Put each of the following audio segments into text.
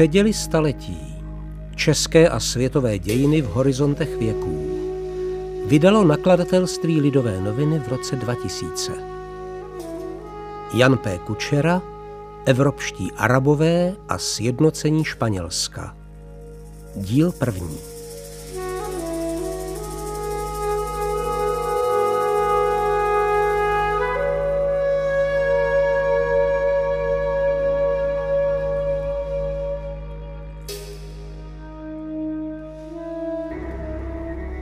Předěli staletí. České a světové dějiny v horizontech věků. Vydalo nakladatelství Lidové noviny v roce 2000. Jan P. Kučera, Evropští arabové a sjednocení Španělska. Díl první.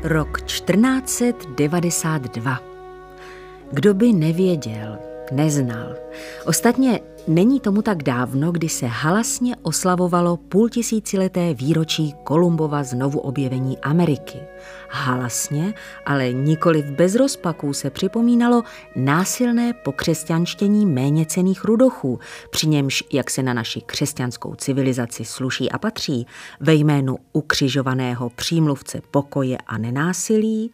Rok 1492. Kdo by nevěděl, neznal. Ostatně není tomu tak dávno, kdy se halasně oslavovalo půltisícileté výročí Kolumbova znovu objevení Ameriky. Halasně, ale nikoli v bez rozpaků se připomínalo násilné pokřesťanštění méně cených rudochů, při němž, jak se na naši křesťanskou civilizaci sluší a patří, ve jménu ukřižovaného přímluvce pokoje a nenásilí,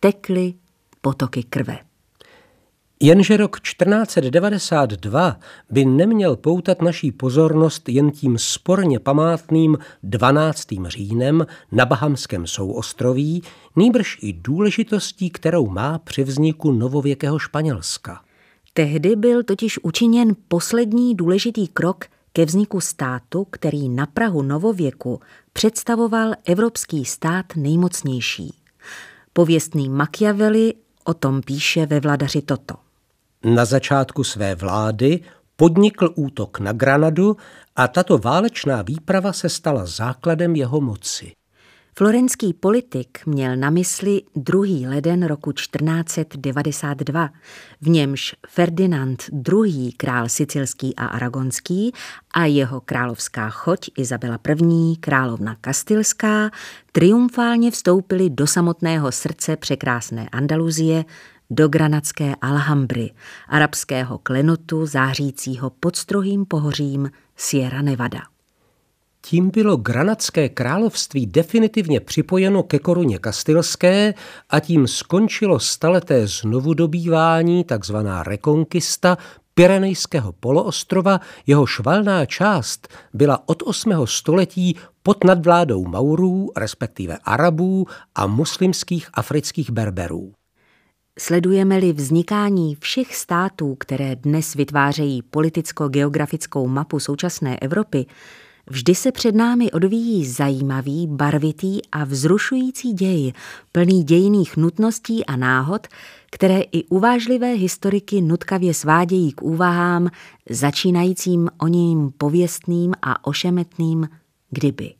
tekly potoky krve. Jenže rok 1492 by neměl poutat naší pozornost jen tím sporně památným 12. říjnem na Bahamském souostroví, nýbrž i důležitostí, kterou má při vzniku novověkého Španělska. Tehdy byl totiž učiněn poslední důležitý krok ke vzniku státu, který na Prahu novověku představoval evropský stát nejmocnější. Pověstný Machiavelli o tom píše ve Vladaři toto. Na začátku své vlády podnikl útok na Granadu a tato válečná výprava se stala základem jeho moci. Florenský politik měl na mysli 2. leden roku 1492, v němž Ferdinand II. král sicilský a aragonský a jeho královská choť Izabela I. královna Kastilská triumfálně vstoupili do samotného srdce překrásné Andaluzie, do granadské Alhambry, arabského klenotu zářícího pod strohým pohořím Sierra Nevada. Tím bylo granadské království definitivně připojeno ke koruně kastilské a tím skončilo staleté znovu takzvaná rekonkista Pyrenejského poloostrova, jeho švalná část byla od 8. století pod nadvládou Maurů, respektive Arabů a muslimských afrických berberů. Sledujeme-li vznikání všech států, které dnes vytvářejí politicko-geografickou mapu současné Evropy, vždy se před námi odvíjí zajímavý, barvitý a vzrušující děj, plný dějiných nutností a náhod, které i uvážlivé historiky nutkavě svádějí k úvahám, začínajícím o ním pověstným a ošemetným kdyby.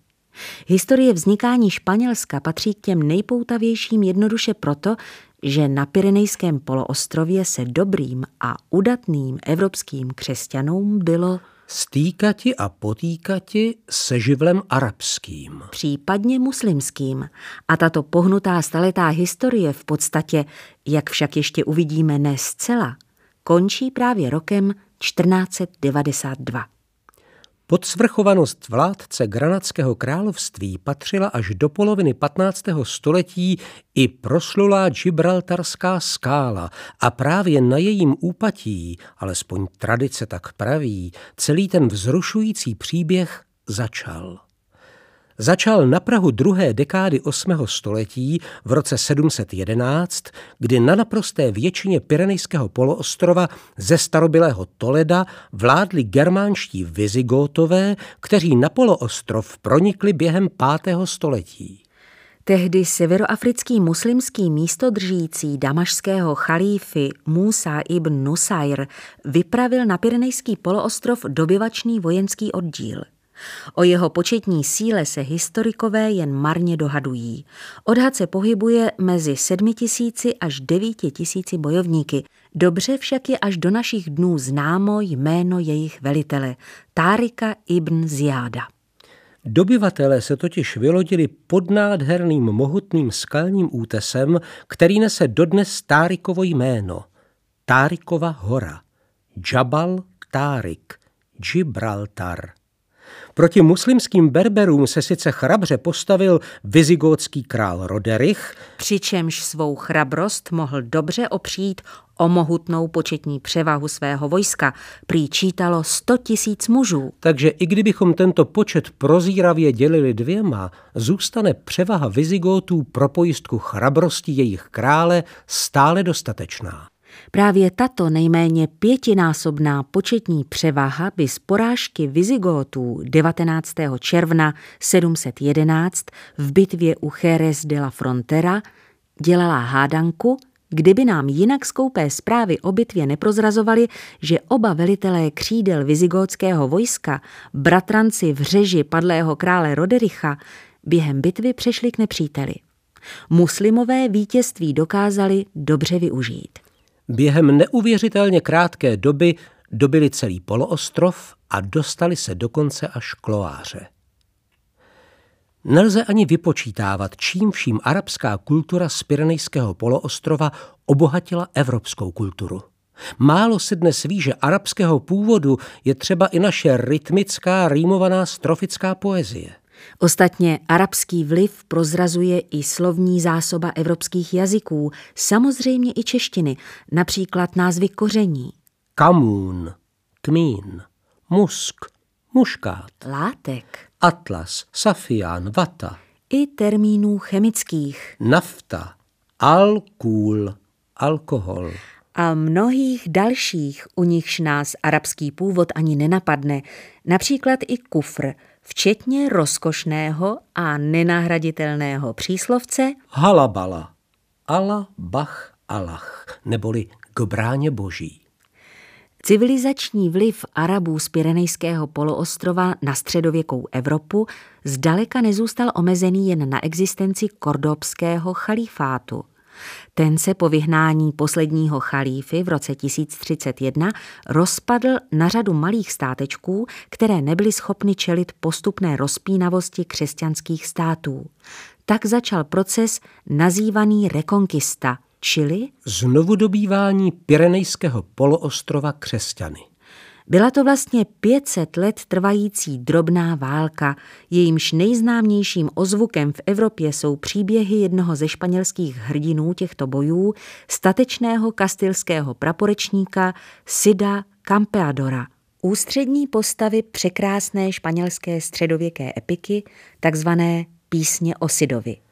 Historie vznikání Španělska patří k těm nejpoutavějším jednoduše proto, že na Pyrenejském poloostrově se dobrým a udatným evropským křesťanům bylo stýkati a potýkati se živlem arabským. Případně muslimským. A tato pohnutá staletá historie v podstatě, jak však ještě uvidíme ne zcela, končí právě rokem 1492. Podsvrchovanost vládce Granadského království patřila až do poloviny 15. století i proslulá Gibraltarská skála a právě na jejím úpatí, alespoň tradice tak praví, celý ten vzrušující příběh začal začal na Prahu druhé dekády 8. století v roce 711, kdy na naprosté většině Pyrenejského poloostrova ze starobylého Toleda vládli germánští vizigótové, kteří na poloostrov pronikli během 5. století. Tehdy severoafrický muslimský místodržící damašského chalífy Musa ibn Nusair vypravil na Pyrenejský poloostrov dobyvačný vojenský oddíl – O jeho početní síle se historikové jen marně dohadují. Odhad se pohybuje mezi sedmi tisíci až devíti tisíci bojovníky. Dobře však je až do našich dnů známo jméno jejich velitele, Tárika ibn Ziáda. Dobyvatelé se totiž vylodili pod nádherným mohutným skalním útesem, který nese dodnes Tárikovo jméno. Tárikova hora. Jabal Tárik. Gibraltar. Proti muslimským berberům se sice chrabře postavil vizigótský král Roderich, přičemž svou chrabrost mohl dobře opřít o mohutnou početní převahu svého vojska. Prý čítalo 100 tisíc mužů. Takže i kdybychom tento počet prozíravě dělili dvěma, zůstane převaha Vizigótů pro pojistku chrabrosti jejich krále stále dostatečná. Právě tato nejméně pětinásobná početní převaha by z porážky Vizigótů 19. června 711 v bitvě u Jerez de la Frontera dělala hádanku, kdyby nám jinak skoupé zprávy o bitvě neprozrazovali, že oba velitelé křídel vizigótského vojska, bratranci v řeži padlého krále Rodericha, během bitvy přešli k nepříteli. Muslimové vítězství dokázali dobře využít. Během neuvěřitelně krátké doby dobili celý poloostrov a dostali se dokonce až k Loáře. Nelze ani vypočítávat, čím vším arabská kultura z Pyrenejského poloostrova obohatila evropskou kulturu. Málo se dnes ví, že arabského původu je třeba i naše rytmická, rýmovaná strofická poezie. Ostatně arabský vliv prozrazuje i slovní zásoba evropských jazyků, samozřejmě i češtiny, například názvy koření. Kamún, kmín, musk, muškát. Látek. Atlas, safián, vata. I termínů chemických. Nafta, alkůl, alkohol. A mnohých dalších, u nichž nás arabský původ ani nenapadne, například i kufr, včetně rozkošného a nenahraditelného příslovce halabala, ala bach alach, neboli k bráně boží. Civilizační vliv Arabů z Pyrenejského poloostrova na středověkou Evropu zdaleka nezůstal omezený jen na existenci kordobského chalífátu – ten se po vyhnání posledního chalífy v roce 1031 rozpadl na řadu malých státečků, které nebyly schopny čelit postupné rozpínavosti křesťanských států. Tak začal proces nazývaný rekonkista, čili znovu dobývání Pyrenejského poloostrova křesťany. Byla to vlastně 500 let trvající drobná válka, jejímž nejznámějším ozvukem v Evropě jsou příběhy jednoho ze španělských hrdinů těchto bojů, statečného kastilského praporečníka Sida Campeadora, ústřední postavy překrásné španělské středověké epiky, takzvané písně o Sidovi.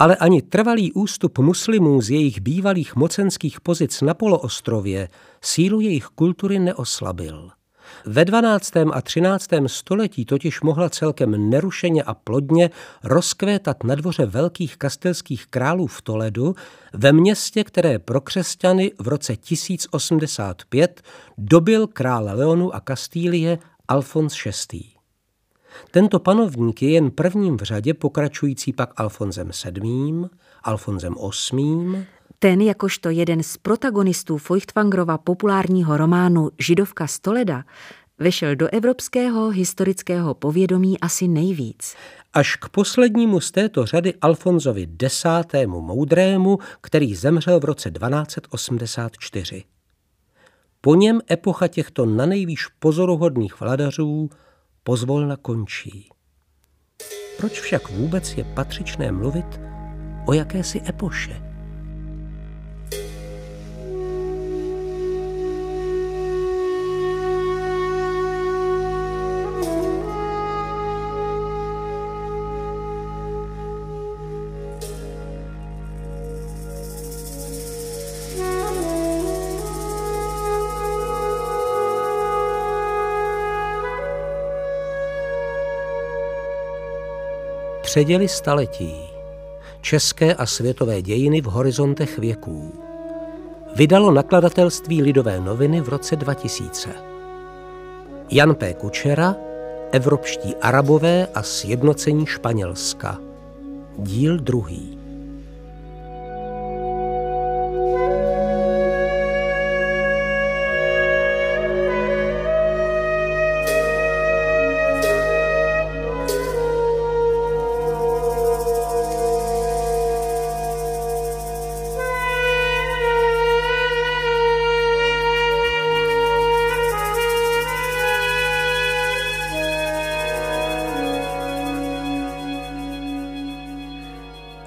Ale ani trvalý ústup muslimů z jejich bývalých mocenských pozic na poloostrově sílu jejich kultury neoslabil. Ve 12. a 13. století totiž mohla celkem nerušeně a plodně rozkvétat na dvoře velkých kastelských králů v Toledu, ve městě, které pro křesťany v roce 1085 dobil král Leonu a Kastílie Alfons VI. Tento panovník je jen prvním v řadě, pokračující pak Alfonzem VII, Alfonzem VIII. Ten, jakožto jeden z protagonistů Feuchtwangerova populárního románu Židovka Stoleda, vešel do evropského historického povědomí asi nejvíc. Až k poslednímu z této řady Alfonzovi X. moudrému, který zemřel v roce 1284. Po něm epocha těchto nanejvýš pozoruhodných vladařů pozvolna končí. Proč však vůbec je patřičné mluvit o jakési epoše? Předěli staletí. České a světové dějiny v horizontech věků. Vydalo nakladatelství Lidové noviny v roce 2000. Jan P. Kučera, Evropští arabové a sjednocení Španělska. Díl druhý.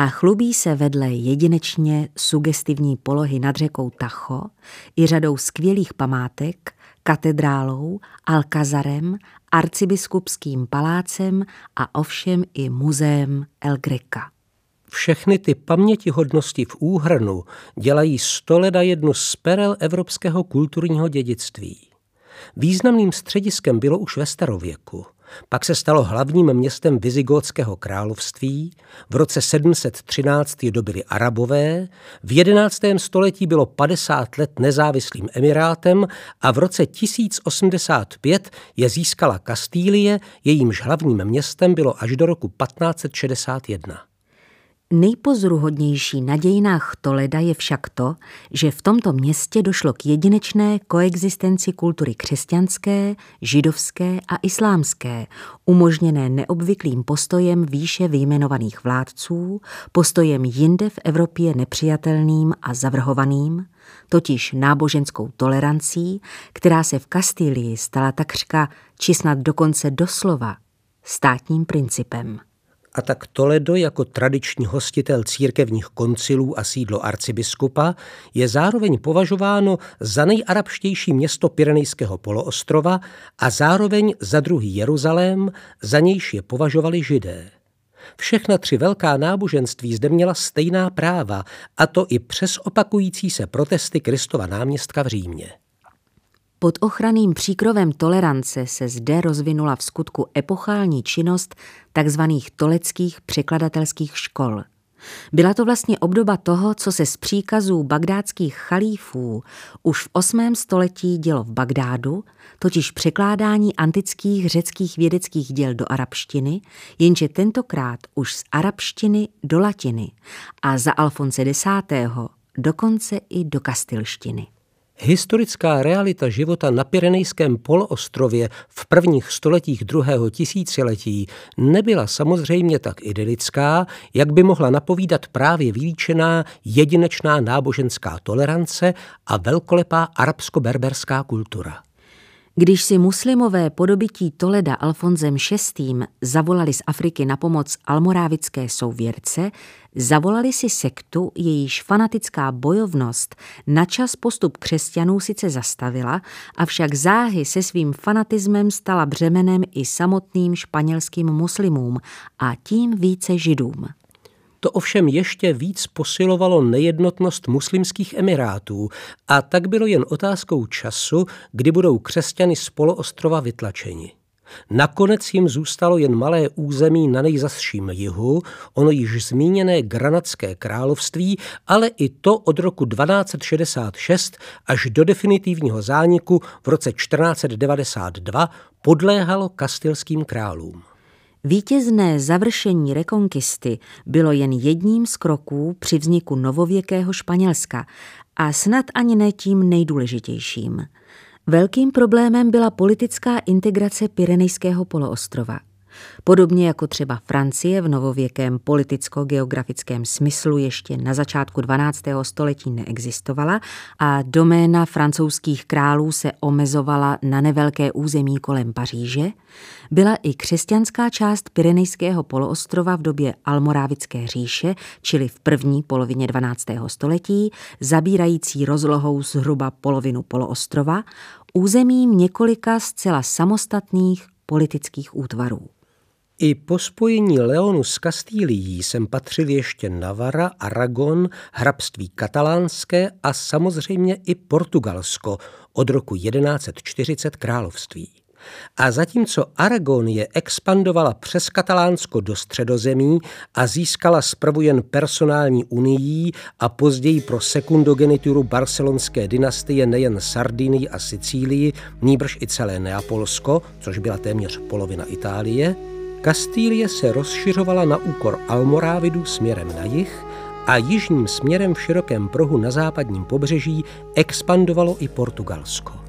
proč epocha na nejvýš pozoruhodných vladařů od Alfonze VI. až k poslednímu z této řady Alfonzovi X. moudrému pozvolna končí, nabízejí dějiny právě Toleda. Toledo je historicky nejpamátnějším a tedy snad i nejpozoruhodnějším městem Španělska. Dnes má zhruba 60 tisíc obyvatel a chlubí se vedle jedinečně sugestivní polohy nad řekou Tacho i řadou skvělých památek, katedrálou, alkazarem, arcibiskupským palácem a ovšem i muzeem El Greca. Všechny ty pamětihodnosti v úhrnu dělají Stoleda jednu z perel evropského kulturního dědictví. Významným střediskem bylo už ve starověku – pak se stalo hlavním městem Vizigótského království, v roce 713 je dobili Arabové, v 11. století bylo 50 let nezávislým emirátem a v roce 1085 je získala Kastýlie, jejímž hlavním městem bylo až do roku 1561. Nejpozoruhodnější na dějinách Toleda je však to, že v tomto městě došlo k jedinečné koexistenci kultury křesťanské, židovské a islámské, umožněné neobvyklým postojem výše vyjmenovaných vládců, postojem jinde v Evropě nepřijatelným a zavrhovaným, totiž náboženskou tolerancí, která se v Kastílii stala takřka, či snad dokonce doslova, státním principem a tak Toledo jako tradiční hostitel církevních koncilů a sídlo arcibiskupa je zároveň považováno za nejarabštější město Pyrenejského poloostrova a zároveň za druhý Jeruzalém, za nějž je považovali židé. Všechna tři velká náboženství zde měla stejná práva, a to i přes opakující se protesty Kristova náměstka v Římě. Pod ochranným příkrovem tolerance se zde rozvinula v skutku epochální činnost tzv. toleckých překladatelských škol. Byla to vlastně obdoba toho, co se z příkazů bagdátských chalífů už v 8. století dělo v Bagdádu, totiž překládání antických řeckých vědeckých děl do arabštiny, jenže tentokrát už z arabštiny do latiny a za Alfonse X. dokonce i do kastilštiny. Historická realita života na Pyrenejském poloostrově v prvních stoletích druhého tisíciletí nebyla samozřejmě tak idylická, jak by mohla napovídat právě vylíčená jedinečná náboženská tolerance a velkolepá arabsko-berberská kultura. Když si muslimové podobití Toleda Alfonzem VI. zavolali z Afriky na pomoc almorávické souvěrce, zavolali si sektu, jejíž fanatická bojovnost načas postup křesťanů sice zastavila, avšak záhy se svým fanatismem stala břemenem i samotným španělským muslimům a tím více židům. To ovšem ještě víc posilovalo nejednotnost muslimských emirátů a tak bylo jen otázkou času, kdy budou křesťany z poloostrova vytlačeni. Nakonec jim zůstalo jen malé území na nejzasším jihu, ono již zmíněné Granadské království, ale i to od roku 1266 až do definitivního zániku v roce 1492 podléhalo kastilským králům. Vítězné završení rekonkisty bylo jen jedním z kroků při vzniku novověkého Španělska a snad ani ne tím nejdůležitějším. Velkým problémem byla politická integrace Pyrenejského poloostrova. Podobně jako třeba Francie v novověkém politicko-geografickém smyslu ještě na začátku 12. století neexistovala a doména francouzských králů se omezovala na nevelké území kolem Paříže, byla i křesťanská část Pyrenejského poloostrova v době Almorávické říše, čili v první polovině 12. století, zabírající rozlohou zhruba polovinu poloostrova, územím několika zcela samostatných politických útvarů. I po spojení Leonu s Kastílií sem patřil ještě Navara, Aragon, hrabství katalánské a samozřejmě i Portugalsko od roku 1140 království. A zatímco Aragonie expandovala přes Katalánsko do středozemí a získala zprvu jen personální unii a později pro sekundogenituru barcelonské dynastie nejen Sardinii a Sicílii, nýbrž i celé Neapolsko, což byla téměř polovina Itálie, Kastýlie se rozšiřovala na úkor Almorávidu směrem na jih a jižním směrem v širokém prohu na západním pobřeží expandovalo i Portugalsko.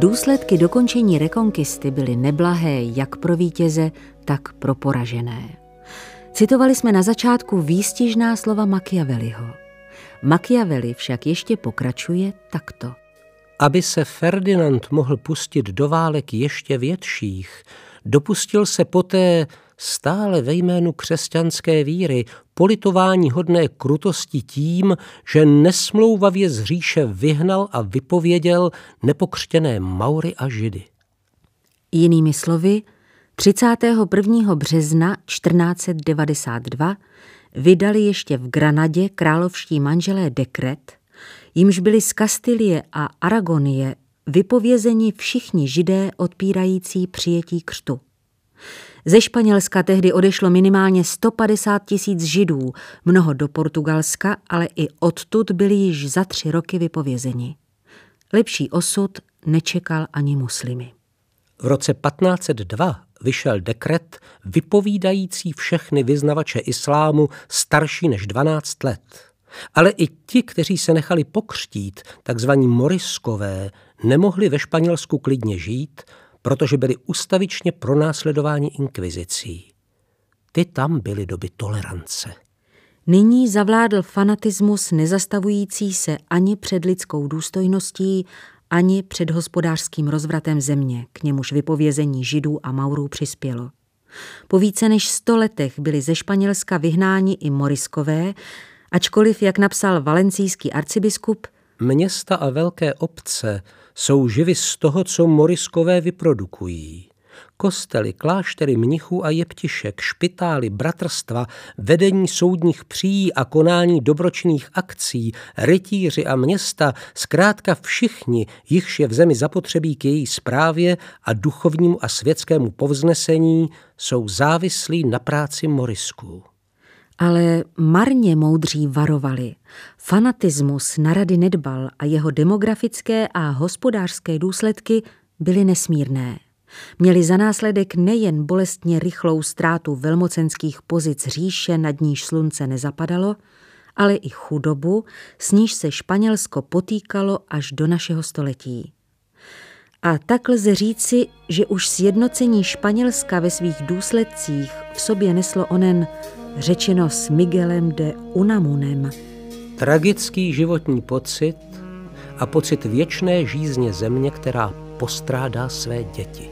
Důsledky dokončení rekonkisty byly neblahé jak pro vítěze, tak pro poražené. Citovali jsme na začátku výstižná slova Machiavelliho. Machiavelli však ještě pokračuje takto. Aby se Ferdinand mohl pustit do válek ještě větších, dopustil se poté stále ve jménu křesťanské víry politování hodné krutosti tím, že nesmlouvavě z říše vyhnal a vypověděl nepokřtěné Maury a Židy. Jinými slovy, 31. března 1492 vydali ještě v Granadě královští manželé dekret, jimž byli z Kastilie a Aragonie vypovězeni všichni židé odpírající přijetí křtu. Ze Španělska tehdy odešlo minimálně 150 tisíc židů, mnoho do Portugalska, ale i odtud byli již za tři roky vypovězeni. Lepší osud nečekal ani muslimy. V roce 1502 vyšel dekret vypovídající všechny vyznavače islámu starší než 12 let. Ale i ti, kteří se nechali pokřtít, takzvaní moriskové, nemohli ve Španělsku klidně žít, protože byli ustavičně pronásledováni inkvizicí. Ty tam byly doby tolerance. Nyní zavládl fanatismus nezastavující se ani před lidskou důstojností, ani před hospodářským rozvratem země, k němuž vypovězení židů a maurů přispělo. Po více než sto letech byli ze Španělska vyhnáni i moriskové, ačkoliv, jak napsal valencijský arcibiskup, Města a velké obce jsou živy z toho, co moriskové vyprodukují. Kostely, kláštery mnichů a jeptišek, špitály, bratrstva, vedení soudních přijí a konání dobročinných akcí, rytíři a města, zkrátka všichni, jichž je v zemi zapotřebí k její správě a duchovnímu a světskému povznesení, jsou závislí na práci morisků. Ale marně moudří varovali. Fanatismus na rady nedbal a jeho demografické a hospodářské důsledky byly nesmírné. Měli za následek nejen bolestně rychlou ztrátu velmocenských pozic říše, nad níž slunce nezapadalo, ale i chudobu, s níž se Španělsko potýkalo až do našeho století. A tak lze říci, že už sjednocení Španělska ve svých důsledcích v sobě neslo onen řečeno s Miguelem de Unamunem. Tragický životní pocit a pocit věčné žízně země, která postrádá své děti.